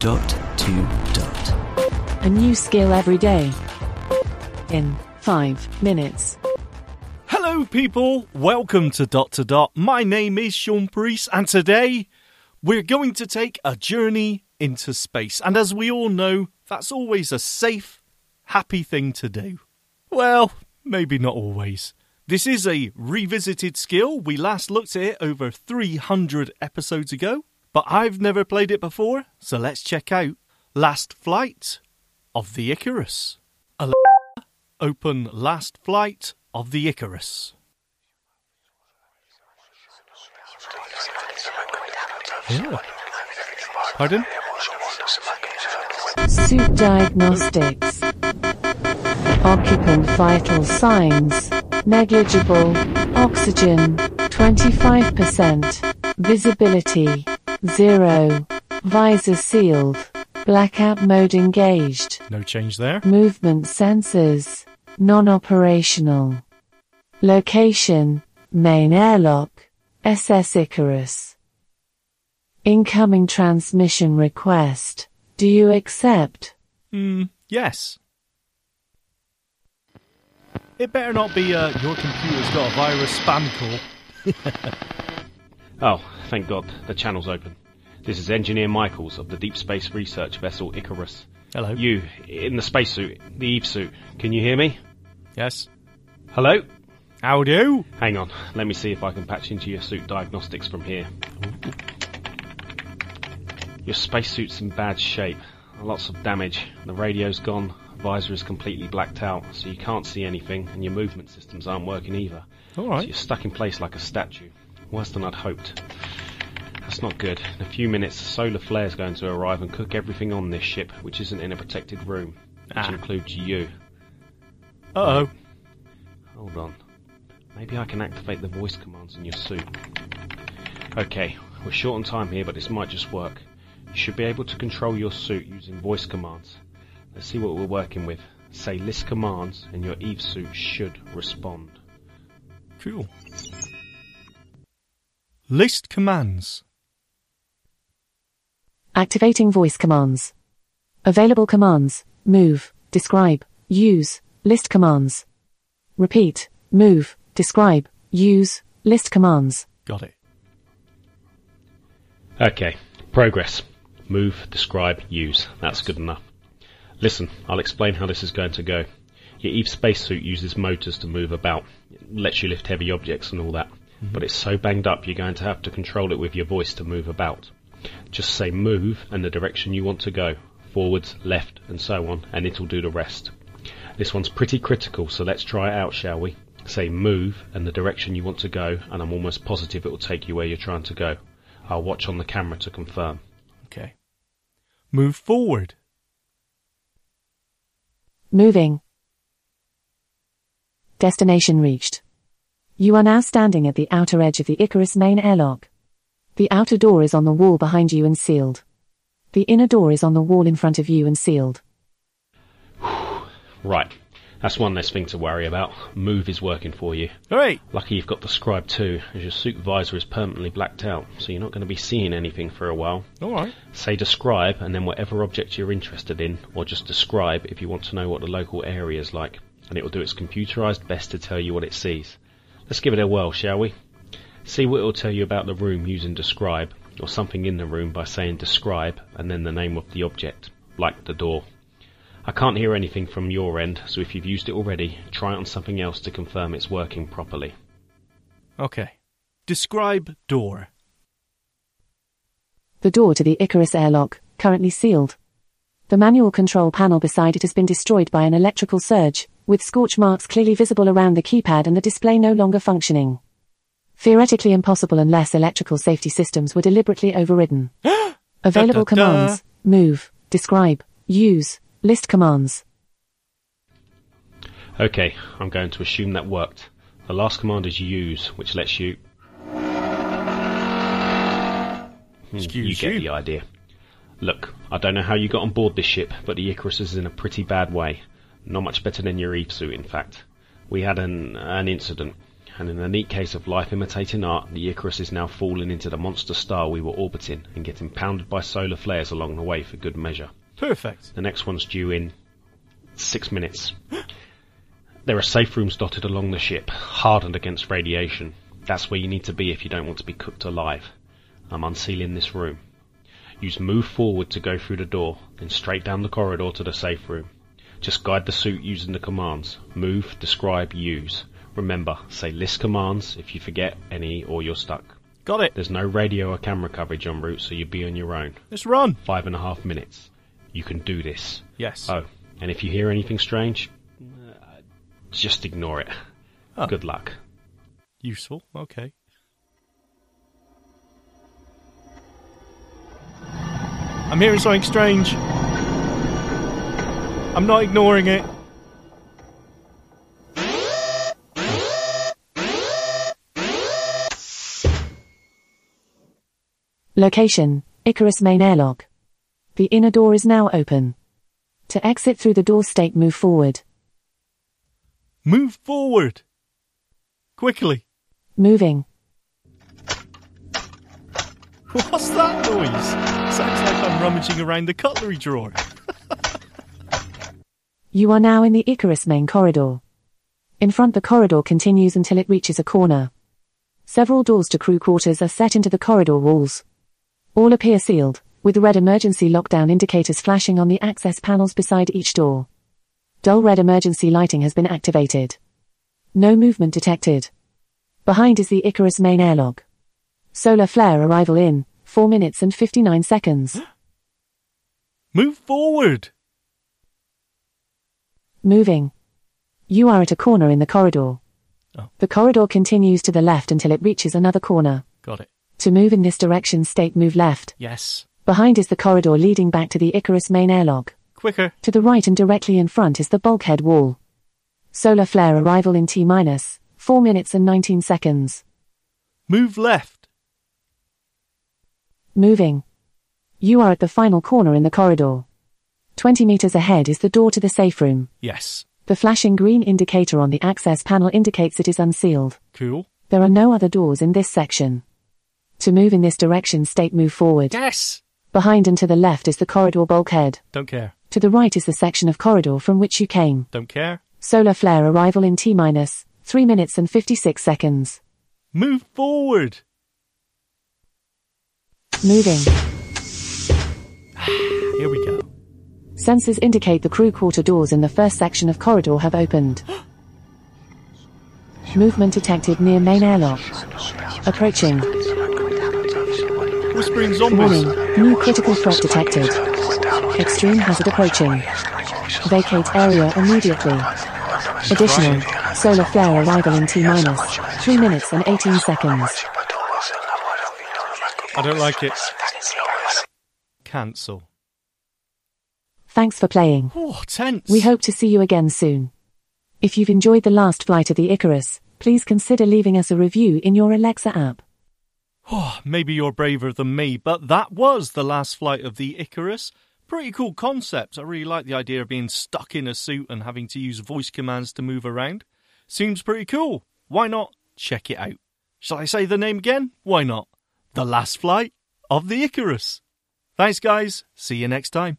Dot to dot. A new skill every day. In 5 minutes. Hello, people. Welcome to Dot to Dot. My name is Shaun Preece, and today we're going to take a journey into space. And as we all know, that's always a safe, happy thing to do. Well, maybe not always. This is a revisited skill. We last looked at it over 300 episodes ago, but I've never played it before, so let's check out Last Flight of the Icarus. Alexa, open Last Flight of the Icarus. Yeah. Pardon? Suit diagnostics. Occupant vital signs. Negligible. Oxygen. 25%. Visibility. Zero. Visor sealed. Blackout mode engaged. No change there. Movement sensors. Non-operational. Location. Main airlock. SS Icarus. Incoming transmission request. Do you accept? Hmm, yes. It better not be uh, your computer's got a virus spam call. Oh, thank God, the channel's open. This is Engineer Michaels of the Deep Space Research Vessel Icarus. Hello. You, in the spacesuit, the Eve suit, can you hear me? Yes. Hello? How do? Hang on, let me see if I can patch into your suit diagnostics from here. Your spacesuit's in bad shape. Lots of damage. The radio's gone, visor is completely blacked out, so you can't see anything, and your movement systems aren't working either. Alright. So you're stuck in place like a statue. Worse than I'd hoped. That's not good. In a few minutes, a solar flare is going to arrive and cook everything on this ship, which isn't in a protected room, which Ah. includes you. Uh oh. Hold on. Maybe I can activate the voice commands in your suit. Okay, we're short on time here, but this might just work. You should be able to control your suit using voice commands. Let's see what we're working with. Say list commands, and your Eve suit should respond. Cool. List commands. Activating voice commands. Available commands. Move. Describe. Use. List commands. Repeat. Move. Describe. Use. List commands. Got it. Okay, progress. Move, describe, use. That's good enough. Listen, I'll explain how this is going to go. Your Eve spacesuit uses motors to move about. It lets you lift heavy objects and all that. Mm-hmm. But it's so banged up you're going to have to control it with your voice to move about. Just say move and the direction you want to go. Forwards, left, and so on, and it'll do the rest. This one's pretty critical, so let's try it out, shall we? Say move and the direction you want to go, and I'm almost positive it will take you where you're trying to go. I'll watch on the camera to confirm. Okay. Move forward. Moving. Destination reached. You are now standing at the outer edge of the Icarus main airlock. The outer door is on the wall behind you and sealed. The inner door is on the wall in front of you and sealed. Right, that's one less thing to worry about. Move is working for you. All right. Lucky you've got the scribe too, as your suit visor is permanently blacked out, so you're not going to be seeing anything for a while. All right. Say describe and then whatever object you're interested in, or just describe if you want to know what the local area is like, and it will do its computerized best to tell you what it sees. Let's give it a whirl, shall we? See what it will tell you about the room using describe, or something in the room by saying describe and then the name of the object, like the door. I can't hear anything from your end, so if you've used it already, try it on something else to confirm it's working properly. Okay. Describe door. The door to the Icarus airlock, currently sealed. The manual control panel beside it has been destroyed by an electrical surge, with scorch marks clearly visible around the keypad and the display no longer functioning. Theoretically impossible unless electrical safety systems were deliberately overridden. Available Da-da-da. commands. Move. Describe. Use. List commands. Okay, I'm going to assume that worked. The last command is use, which lets you. Hmm, Excuse you get you. the idea. Look, I don't know how you got on board this ship, but the Icarus is in a pretty bad way. Not much better than your Eve suit, in fact. We had an an incident. And in a neat case of life imitating art, the Icarus is now falling into the monster star we were orbiting and getting pounded by solar flares along the way for good measure. Perfect. The next one's due in six minutes. there are safe rooms dotted along the ship, hardened against radiation. That's where you need to be if you don't want to be cooked alive. I'm unsealing this room. Use move forward to go through the door, then straight down the corridor to the safe room. Just guide the suit using the commands. Move, describe, use. Remember, say list commands if you forget any or you're stuck. Got it. There's no radio or camera coverage en route, so you'll be on your own. Let's run. Five and a half minutes. You can do this. Yes. Oh, and if you hear anything strange, uh, just ignore it. Oh. Good luck. Useful. Okay. I'm hearing something strange. I'm not ignoring it. Location Icarus main airlock. The inner door is now open. To exit through the door state move forward. Move forward. Quickly. Moving. What's that noise? Sounds like I'm rummaging around the cutlery drawer. You are now in the Icarus main corridor. In front the corridor continues until it reaches a corner. Several doors to crew quarters are set into the corridor walls. All appear sealed, with red emergency lockdown indicators flashing on the access panels beside each door. Dull red emergency lighting has been activated. No movement detected. Behind is the Icarus main airlock. Solar flare arrival in 4 minutes and 59 seconds. Move forward. Moving. You are at a corner in the corridor. Oh. The corridor continues to the left until it reaches another corner. Got it. To move in this direction, state move left. Yes. Behind is the corridor leading back to the Icarus main airlock. Quicker. To the right and directly in front is the bulkhead wall. Solar flare arrival in T minus 4 minutes and 19 seconds. Move left. Moving. You are at the final corner in the corridor. 20 meters ahead is the door to the safe room. Yes. The flashing green indicator on the access panel indicates it is unsealed. Cool. There are no other doors in this section. To move in this direction, state move forward. Yes. Behind and to the left is the corridor bulkhead. Don't care. To the right is the section of corridor from which you came. Don't care. Solar flare arrival in T minus 3 minutes and 56 seconds. Move forward. Moving. Ah. Here we go. Sensors indicate the crew quarter doors in the first section of corridor have opened. Movement detected near main airlock. Approaching. Whispering Warning. New critical threat detected. Extreme hazard approaching. Vacate area immediately. Additional. Solar flare arrival in T minus 3 minutes and 18 seconds. I don't like it. Cancel. Thanks for playing. Oh, tense. We hope to see you again soon. If you've enjoyed the last flight of the Icarus, please consider leaving us a review in your Alexa app. Oh, maybe you're braver than me, but that was the last flight of the Icarus. Pretty cool concept. I really like the idea of being stuck in a suit and having to use voice commands to move around. Seems pretty cool. Why not check it out? Shall I say the name again? Why not? The last flight of the Icarus. Thanks, guys. See you next time.